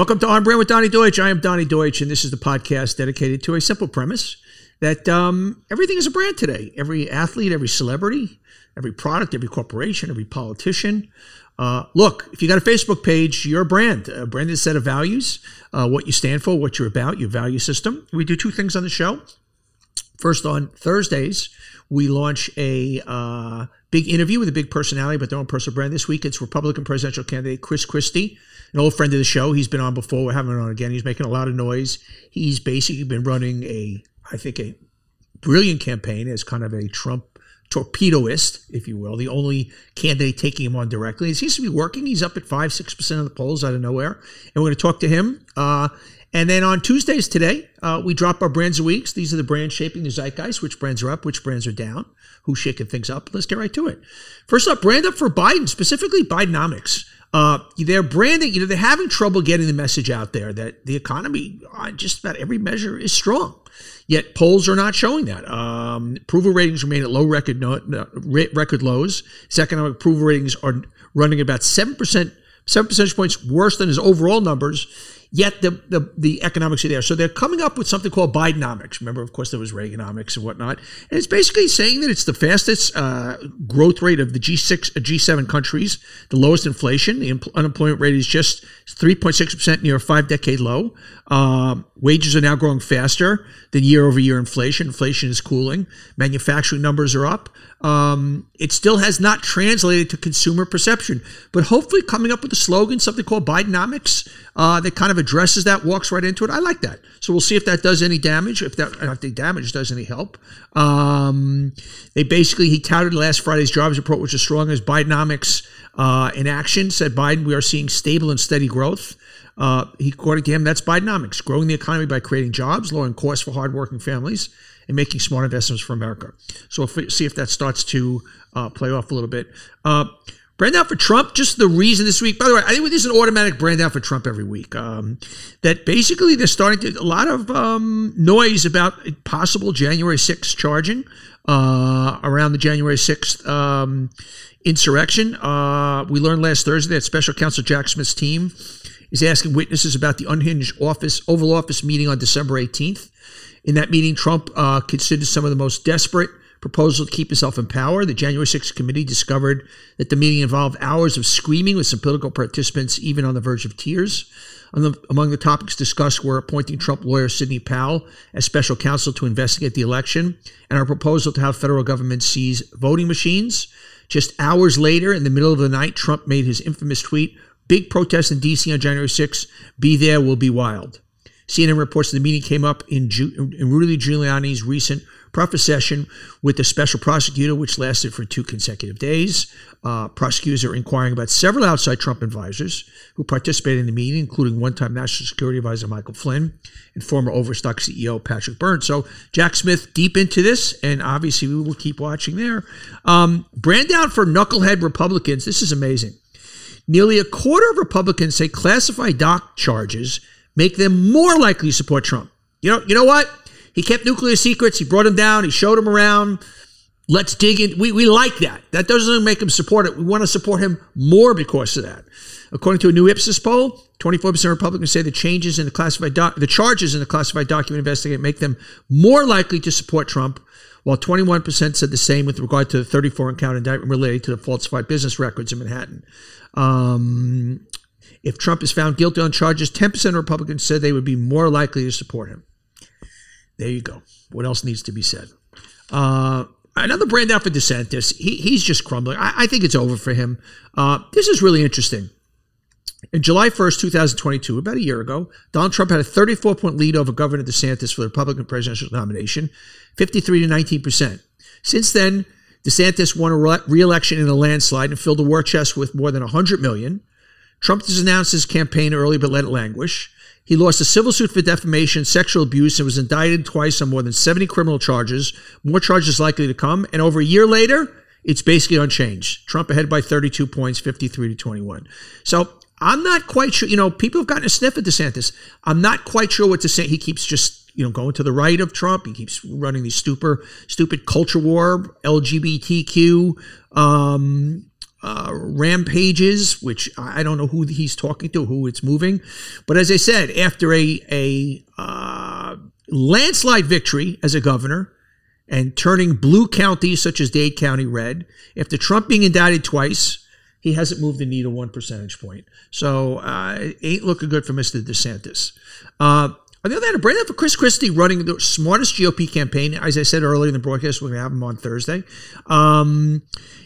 Welcome to On Brand with Donny Deutsch. I am Donny Deutsch, and this is the podcast dedicated to a simple premise that um, everything is a brand today. Every athlete, every celebrity, every product, every corporation, every politician. Uh, look, if you got a Facebook page, you're a brand, a branded set of values, uh, what you stand for, what you're about, your value system. We do two things on the show. First, on Thursdays, we launch a uh, big interview with a big personality about their own personal brand. This week, it's Republican presidential candidate Chris Christie, an old friend of the show. He's been on before. We're having him on again. He's making a lot of noise. He's basically been running a, I think, a brilliant campaign as kind of a Trump torpedoist, if you will, the only candidate taking him on directly. It seems to be working. He's up at five, six percent of the polls out of nowhere, and we're going to talk to him. Uh, and then on Tuesdays today, uh, we drop our brands of weeks. These are the brands shaping the zeitgeist. Which brands are up? Which brands are down? Who's shaking things up? Let's get right to it. First up, brand up for Biden, specifically Bidenomics. Uh, they're branding, you know, they're having trouble getting the message out there that the economy, on just about every measure, is strong. Yet polls are not showing that. Um, approval ratings remain at low record no, no, record lows. His economic approval ratings are running about seven percent, seven percentage points worse than his overall numbers yet the, the, the economics are there. So they're coming up with something called Bidenomics. Remember, of course, there was Reaganomics and whatnot. And it's basically saying that it's the fastest uh, growth rate of the G6, uh, G7 countries, the lowest inflation. The unemployment rate is just 3.6% near a five decade low. Um, wages are now growing faster than year over year inflation. Inflation is cooling. Manufacturing numbers are up. Um, it still has not translated to consumer perception, but hopefully coming up with a slogan, something called Bidenomics, uh, that kind of addresses that, walks right into it. I like that. So we'll see if that does any damage. If that, if the damage does any help. Um, they basically he touted last Friday's jobs report, which is strong as Bidenomics uh, in action. Said Biden, we are seeing stable and steady growth. Uh, he, according to him, that's Bidenomics, growing the economy by creating jobs, lowering costs for hardworking families, and making smart investments for America. So we'll see if that starts to uh, play off a little bit. Uh, brand out for Trump, just the reason this week. By the way, I think there's an automatic brand out for Trump every week. Um, that basically they're starting to a lot of um, noise about possible January 6th charging uh, around the January 6th um, insurrection. Uh, we learned last Thursday that Special Counsel Jack Smith's team is asking witnesses about the unhinged office Oval Office meeting on December 18th. In that meeting, Trump uh, considered some of the most desperate proposals to keep himself in power. The January 6th committee discovered that the meeting involved hours of screaming with some political participants even on the verge of tears. The, among the topics discussed were appointing Trump lawyer Sidney Powell as special counsel to investigate the election and our proposal to have federal government seize voting machines. Just hours later, in the middle of the night, Trump made his infamous tweet Big protest in D.C. on January 6th. Be there, will be wild. CNN reports the meeting came up in, Ju- in Rudy Giuliani's recent proffer session with the special prosecutor, which lasted for two consecutive days. Uh, prosecutors are inquiring about several outside Trump advisors who participated in the meeting, including one time National Security Advisor Michael Flynn and former Overstock CEO Patrick Byrne. So Jack Smith deep into this, and obviously we will keep watching there. Um, brand down for knucklehead Republicans. This is amazing. Nearly a quarter of Republicans say classified doc charges make them more likely to support Trump. You know, you know what? He kept nuclear secrets. He brought them down. He showed them around. Let's dig in. We, we like that. That doesn't make him support it. We want to support him more because of that. According to a new Ipsos poll, 24% of Republicans say the changes in the classified doc, the charges in the classified document investigation make them more likely to support Trump while 21% said the same with regard to the 34 count indictment related to the falsified business records in Manhattan. Um, if Trump is found guilty on charges, 10% of Republicans said they would be more likely to support him. There you go. What else needs to be said? Uh, another brand out for DeSantis. He, he's just crumbling. I, I, think it's over for him. Uh, this is really interesting. In July 1st, 2022, about a year ago, Donald Trump had a 34 point lead over Governor DeSantis for the Republican presidential nomination, 53 to 19%. Since then, DeSantis won a re election in a landslide and filled a war chest with more than 100 million. Trump has announced his campaign early but let it languish. He lost a civil suit for defamation, sexual abuse, and was indicted twice on more than 70 criminal charges. More charges likely to come. And over a year later, it's basically unchanged. Trump ahead by 32 points, 53 to 21. So I'm not quite sure. You know, people have gotten a sniff at DeSantis. I'm not quite sure what to say. He keeps just, you know, going to the right of Trump. He keeps running these stupid, stupid culture war, LGBTQ, um, uh, rampages, which I don't know who he's talking to, who it's moving. But as I said, after a, a uh, landslide victory as a governor and turning blue counties such as Dade County red, after Trump being indicted twice, he hasn't moved the needle one percentage point. So uh, it ain't looking good for Mr. DeSantis. Uh, on the other hand, a brand up for Chris Christie running the smartest GOP campaign. As I said earlier in the broadcast, we're going to have him on Thursday. Um,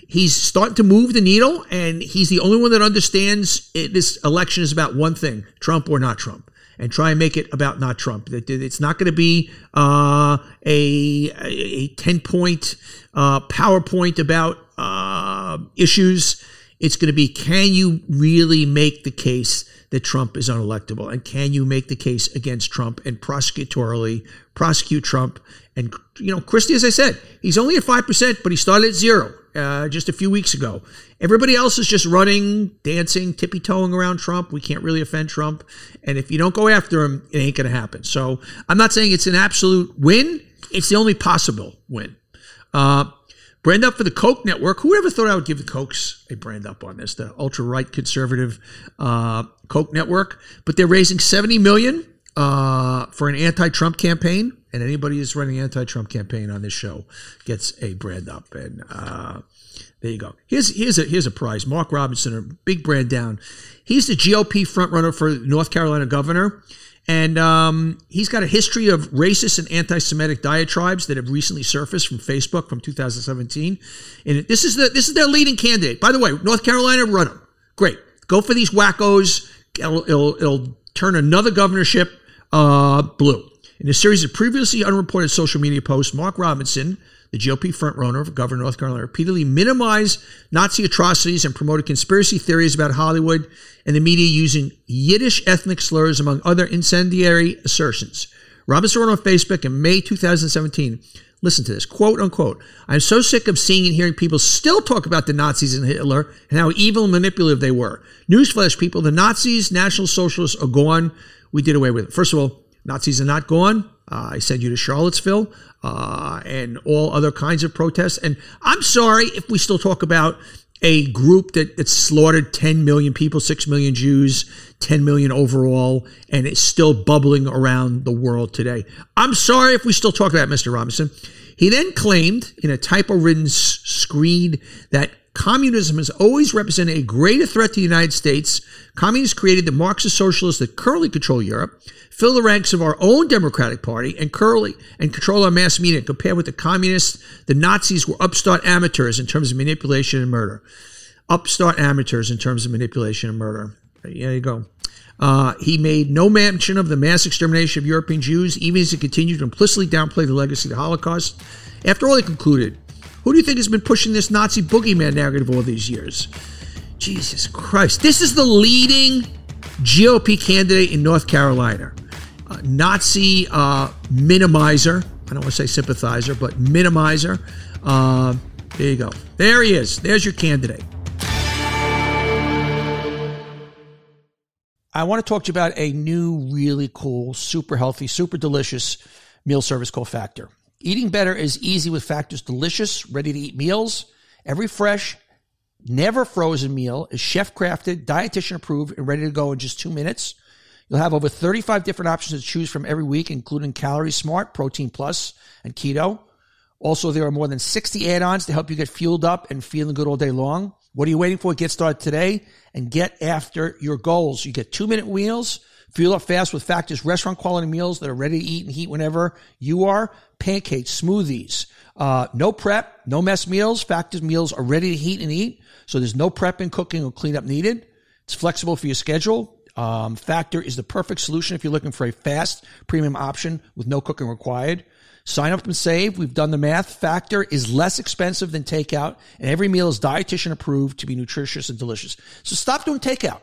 he's starting to move the needle, and he's the only one that understands it, this election is about one thing Trump or not Trump. And try and make it about not Trump. It's not going to be uh, a, a 10 point uh, PowerPoint about uh, issues. It's going to be can you really make the case that Trump is unelectable? And can you make the case against Trump and prosecutorially prosecute Trump? And, you know, Christie, as I said, he's only at 5%, but he started at zero uh, just a few weeks ago. Everybody else is just running, dancing, tippy toeing around Trump. We can't really offend Trump. And if you don't go after him, it ain't going to happen. So I'm not saying it's an absolute win, it's the only possible win. Uh, Brand up for the Koch network. Who ever thought I would give the Kochs a brand up on this? The ultra right conservative uh, Koch network, but they're raising seventy million uh, for an anti-Trump campaign, and anybody who's running an anti-Trump campaign on this show gets a brand up. And uh, there you go. Here's here's a here's a prize. Mark Robinson, a big brand down. He's the GOP frontrunner for North Carolina governor. And um, he's got a history of racist and anti-Semitic diatribes that have recently surfaced from Facebook from 2017. And this is the this is their leading candidate. By the way, North Carolina, run them. Great. Go for these wackos. It'll, it'll, it'll turn another governorship uh, blue. In a series of previously unreported social media posts, Mark Robinson, the GOP frontrunner of Governor North Carolina, repeatedly minimized Nazi atrocities and promoted conspiracy theories about Hollywood and the media using Yiddish ethnic slurs, among other incendiary assertions. Robinson wrote on Facebook in May 2017 Listen to this quote unquote. I'm so sick of seeing and hearing people still talk about the Nazis and Hitler and how evil and manipulative they were. Newsflash, people, the Nazis, National Socialists are gone. We did away with it. First of all, Nazis are not gone. Uh, I send you to Charlottesville uh, and all other kinds of protests. And I'm sorry if we still talk about a group that, that slaughtered 10 million people, 6 million Jews, 10 million overall, and it's still bubbling around the world today. I'm sorry if we still talk about Mr. Robinson. He then claimed in a typo ridden screed that communism has always represented a greater threat to the United States. Communists created the Marxist socialists that currently control Europe fill the ranks of our own Democratic Party and curly and control our mass media. Compared with the communists, the Nazis were upstart amateurs in terms of manipulation and murder. Upstart amateurs in terms of manipulation and murder. There you go. Uh, he made no mention of the mass extermination of European Jews, even as he continued to implicitly downplay the legacy of the Holocaust. After all, he concluded, who do you think has been pushing this Nazi boogeyman narrative all these years? Jesus Christ. This is the leading GOP candidate in North Carolina. Nazi uh, minimizer. I don't want to say sympathizer, but minimizer. Uh, there you go. There he is. There's your candidate. I want to talk to you about a new, really cool, super healthy, super delicious meal service called Factor. Eating better is easy with Factor's delicious, ready to eat meals. Every fresh, never frozen meal is chef crafted, dietitian approved, and ready to go in just two minutes. You'll have over 35 different options to choose from every week, including Calorie Smart, Protein Plus, and Keto. Also, there are more than 60 add-ons to help you get fueled up and feeling good all day long. What are you waiting for? Get started today and get after your goals. You get two minute meals, fuel up fast with Factor's restaurant quality meals that are ready to eat and heat whenever you are. Pancakes, smoothies, uh, no prep, no mess meals. Factor's meals are ready to heat and eat. So there's no prepping, cooking, or cleanup needed. It's flexible for your schedule. Um, Factor is the perfect solution if you're looking for a fast premium option with no cooking required. Sign up and save. We've done the math. Factor is less expensive than takeout, and every meal is dietitian approved to be nutritious and delicious. So stop doing takeout.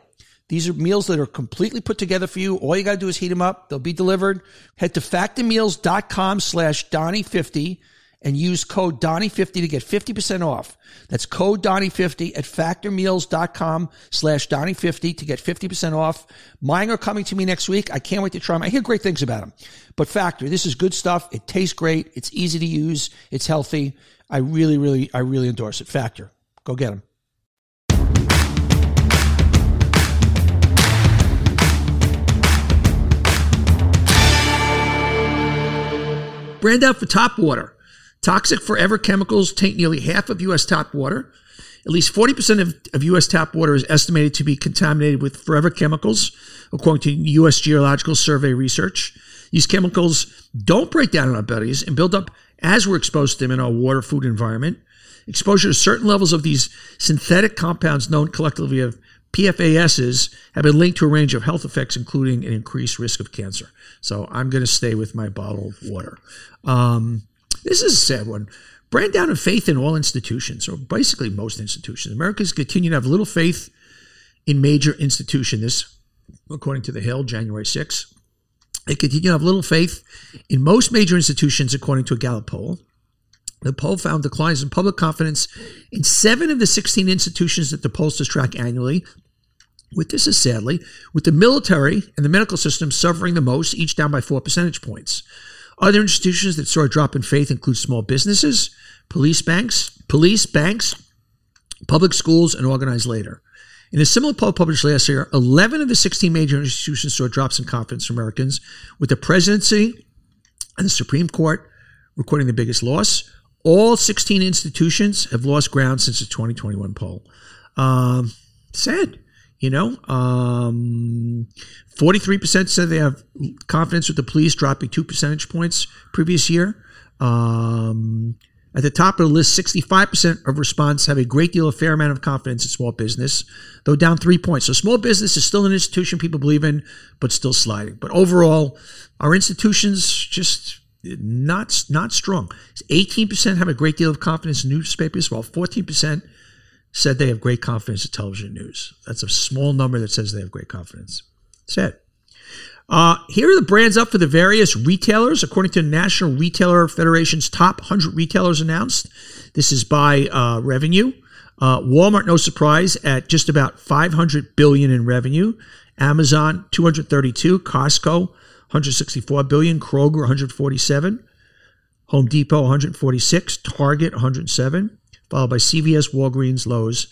These are meals that are completely put together for you. All you got to do is heat them up. They'll be delivered. Head to factormeals.com slash Donnie50 and use code Donnie50 to get 50% off. That's code Donnie50 at factormeals.com slash Donnie50 to get 50% off. Mine are coming to me next week. I can't wait to try them. I hear great things about them. But Factor, this is good stuff. It tastes great. It's easy to use. It's healthy. I really, really, I really endorse it. Factor. Go get them. Brand out for top water. Toxic forever chemicals taint nearly half of U.S. tap water. At least 40% of, of U.S. tap water is estimated to be contaminated with forever chemicals, according to U.S. Geological Survey research. These chemicals don't break down in our bodies and build up as we're exposed to them in our water, food environment. Exposure to certain levels of these synthetic compounds, known collectively as PFASs, have been linked to a range of health effects, including an increased risk of cancer. So I'm going to stay with my bottled water. Um, this is a sad one. Brand down of faith in all institutions, or basically most institutions. Americans continue to have little faith in major institutions. This, according to the Hill, January 6. They continue to have little faith in most major institutions, according to a Gallup poll. The poll found declines in public confidence in seven of the 16 institutions that the pollsters track annually. With this is sadly, with the military and the medical system suffering the most, each down by four percentage points. Other institutions that saw a drop in faith include small businesses, police banks, police banks, public schools, and organized labor. In a similar poll published last year, 11 of the 16 major institutions saw drops in confidence from Americans, with the presidency and the Supreme Court recording the biggest loss. All 16 institutions have lost ground since the 2021 poll. Um, sad. You know, um, 43% said they have confidence with the police, dropping two percentage points previous year. Um, at the top of the list, 65% of respondents have a great deal, a fair amount of confidence in small business, though down three points. So small business is still an institution people believe in, but still sliding. But overall, our institutions just not not strong. 18% have a great deal of confidence in newspapers, while 14% said they have great confidence in television news. That's a small number that says they have great confidence. Sad. Uh, here are the brands up for the various retailers, according to the National Retailer Federation's top 100 retailers announced. This is by uh, revenue. Uh, Walmart, no surprise, at just about 500 billion in revenue. Amazon, 232. Costco, 164 billion. Kroger, 147. Home Depot, 146. Target, 107 followed by CVS, Walgreens, Lowe's,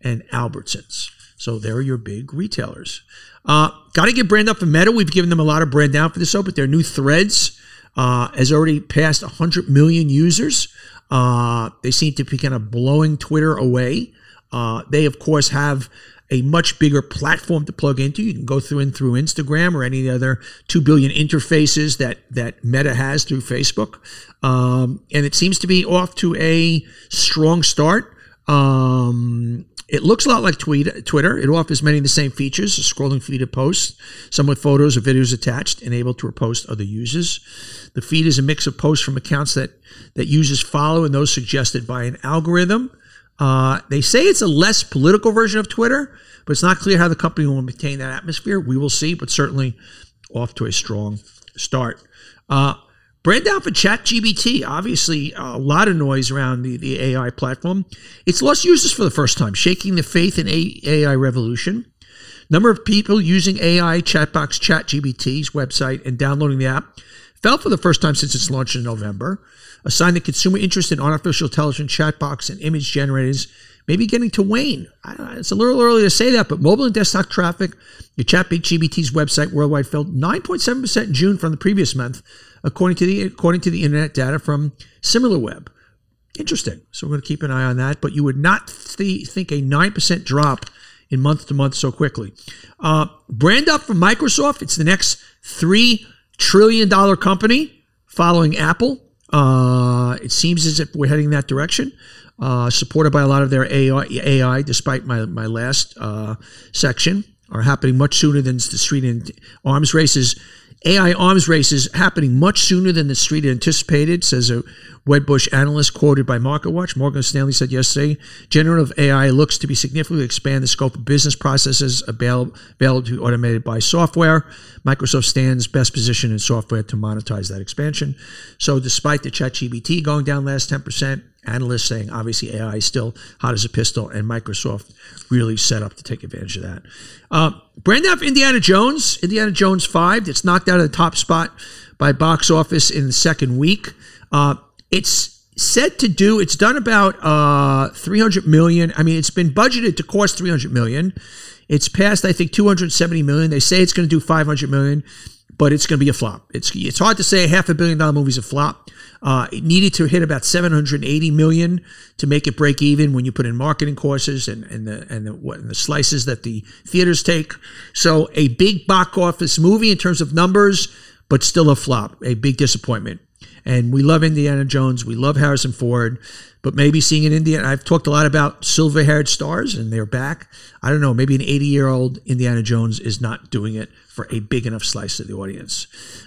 and Albertsons. So there are your big retailers. Uh, Got to get brand up for Meta. We've given them a lot of brand down for this show, but their new Threads uh, has already passed 100 million users. Uh, they seem to be kind of blowing Twitter away. Uh, they, of course, have a much bigger platform to plug into. You can go through and through Instagram or any other two billion interfaces that that Meta has through Facebook, um, and it seems to be off to a strong start. Um, it looks a lot like Twitter. It offers many of the same features: a scrolling feed of posts, some with photos or videos attached, and able to repost other users. The feed is a mix of posts from accounts that that users follow and those suggested by an algorithm. Uh, they say it's a less political version of Twitter, but it's not clear how the company will maintain that atmosphere. We will see, but certainly off to a strong start. Uh, brand down for ChatGPT. Obviously, a lot of noise around the, the AI platform. It's lost users for the first time, shaking the faith in AI revolution. Number of people using AI chatbox ChatGPT's website and downloading the app fell for the first time since its launch in November a sign that consumer interest in artificial intelligence chatbots and image generators may be getting to wane. It's a little early to say that, but mobile and desktop traffic, your ChatGPT's website worldwide fell 9.7% in June from the previous month, according to the according to the internet data from SimilarWeb. Interesting. So we're going to keep an eye on that. But you would not th- think a 9% drop in month to month so quickly. Uh, brand up from Microsoft. It's the next $3 trillion company following Apple. Uh, it seems as if we're heading that direction, uh, supported by a lot of their AI, AI despite my, my last uh, section, are happening much sooner than the street and arms races. AI arms races happening much sooner than the street anticipated, says a Wedbush analyst quoted by MarketWatch. Morgan Stanley said yesterday, generative AI looks to be significantly expand the scope of business processes available, available to be automated by software. Microsoft stands best positioned in software to monetize that expansion. So despite the ChatGPT going down last 10%, analysts saying obviously AI is still hot as a pistol, and Microsoft really set up to take advantage of that. Uh, brand of Indiana Jones, Indiana Jones 5, it's knocked out of the top spot by box office in the second week. Uh, it's said to do. It's done about uh, 300 million. I mean, it's been budgeted to cost 300 million. It's passed I think, 270 million. They say it's going to do 500 million. But it's going to be a flop. It's it's hard to say a half a billion dollar movie is a flop. Uh, it needed to hit about 780 million to make it break even when you put in marketing courses and, and the and the, what, and the slices that the theaters take. So a big box office movie in terms of numbers, but still a flop, a big disappointment. And we love Indiana Jones. We love Harrison Ford. But maybe seeing an Indiana, I've talked a lot about silver haired stars and they're back. I don't know, maybe an 80 year old Indiana Jones is not doing it for a big enough slice of the audience.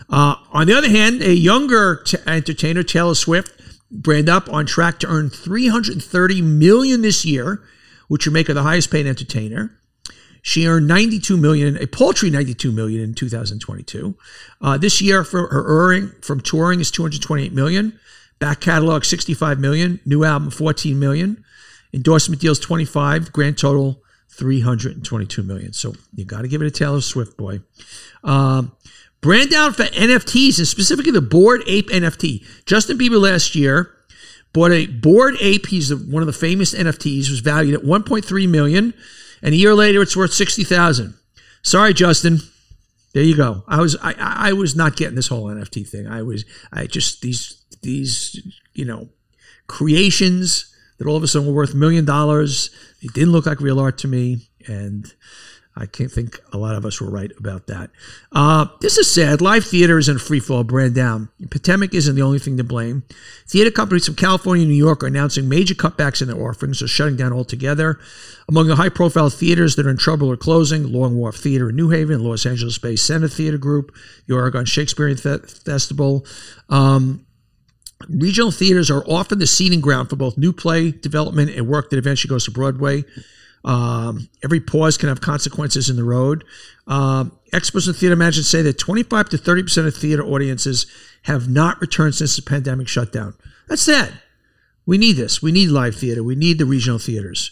Uh, on the other hand, a younger t- entertainer, Taylor Swift, brand up on track to earn 330 million this year, which would make her the highest paid entertainer. She earned 92 million, a paltry 92 million in 2022. Uh, this year, for her earning from touring is 228 million. Back catalog 65 million, new album 14 million, endorsement deals 25, grand total 322 million. So you got to give it a Taylor Swift boy. Um, brand down for NFTs and specifically the Bored Ape NFT. Justin Bieber last year bought a Bored Ape. He's one of the famous NFTs. Was valued at 1.3 million, and a year later it's worth 60,000. Sorry, Justin. There you go. I was I, I was not getting this whole NFT thing. I was I just these these you know creations that all of a sudden were worth million dollars. They didn't look like real art to me, and I can't think a lot of us were right about that. Uh, this is sad. Live theater is in free fall, brand down. Pandemic isn't the only thing to blame. Theater companies from California and New York are announcing major cutbacks in their offerings or shutting down altogether. Among the high profile theaters that are in trouble or closing, Long Wharf Theater in New Haven, Los Angeles based Center Theater Group, the Oregon Shakespeare Festival. Um, Regional theaters are often the seeding ground for both new play development and work that eventually goes to Broadway. Um, every pause can have consequences in the road. Um, experts in theater management say that 25 to 30 percent of theater audiences have not returned since the pandemic shutdown. That's sad. We need this. We need live theater. We need the regional theaters.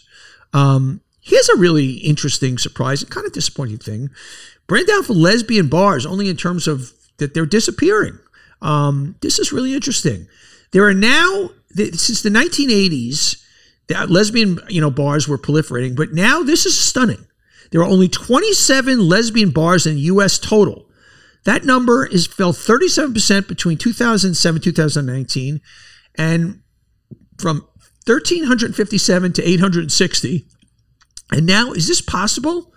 Um, here's a really interesting, surprise, and kind of disappointing thing. Brand down for lesbian bars, only in terms of that they're disappearing. Um, this is really interesting. There are now, since the 1980s, the lesbian you know bars were proliferating, but now this is stunning. There are only 27 lesbian bars in the U.S. total. That number is fell 37% between 2007 2019, and from 1,357 to 860. And now, is this possible?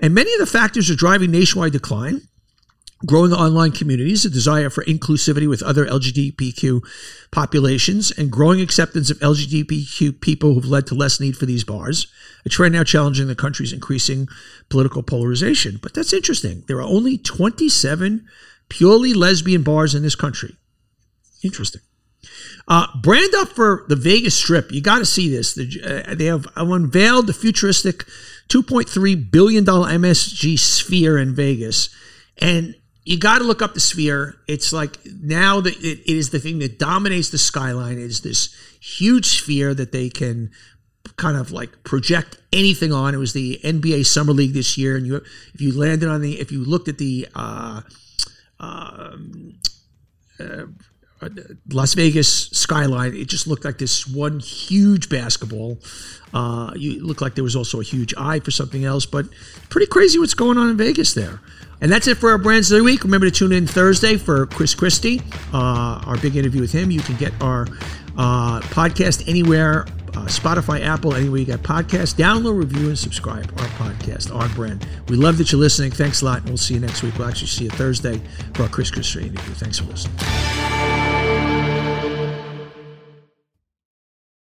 And many of the factors are driving nationwide decline growing online communities, a desire for inclusivity with other LGBTQ populations, and growing acceptance of LGBTQ people who've led to less need for these bars, a trend now challenging the country's increasing political polarization. But that's interesting. There are only 27 purely lesbian bars in this country. Interesting. Uh, brand up for the Vegas Strip. You got to see this. The, uh, they have unveiled the futuristic $2.3 billion MSG Sphere in Vegas. And you got to look up the sphere. It's like now that it, it is the thing that dominates the skyline. It is this huge sphere that they can kind of like project anything on. It was the NBA Summer League this year, and you if you landed on the if you looked at the uh, um, uh, Las Vegas skyline, it just looked like this one huge basketball. Uh, you looked like there was also a huge eye for something else, but pretty crazy what's going on in Vegas there. And that's it for our brands of the week. Remember to tune in Thursday for Chris Christie, uh, our big interview with him. You can get our uh, podcast anywhere uh, Spotify, Apple, anywhere you got podcasts. Download, review, and subscribe our podcast, our brand. We love that you're listening. Thanks a lot, and we'll see you next week. We'll actually see you Thursday for our Chris Christie interview. Thanks for listening.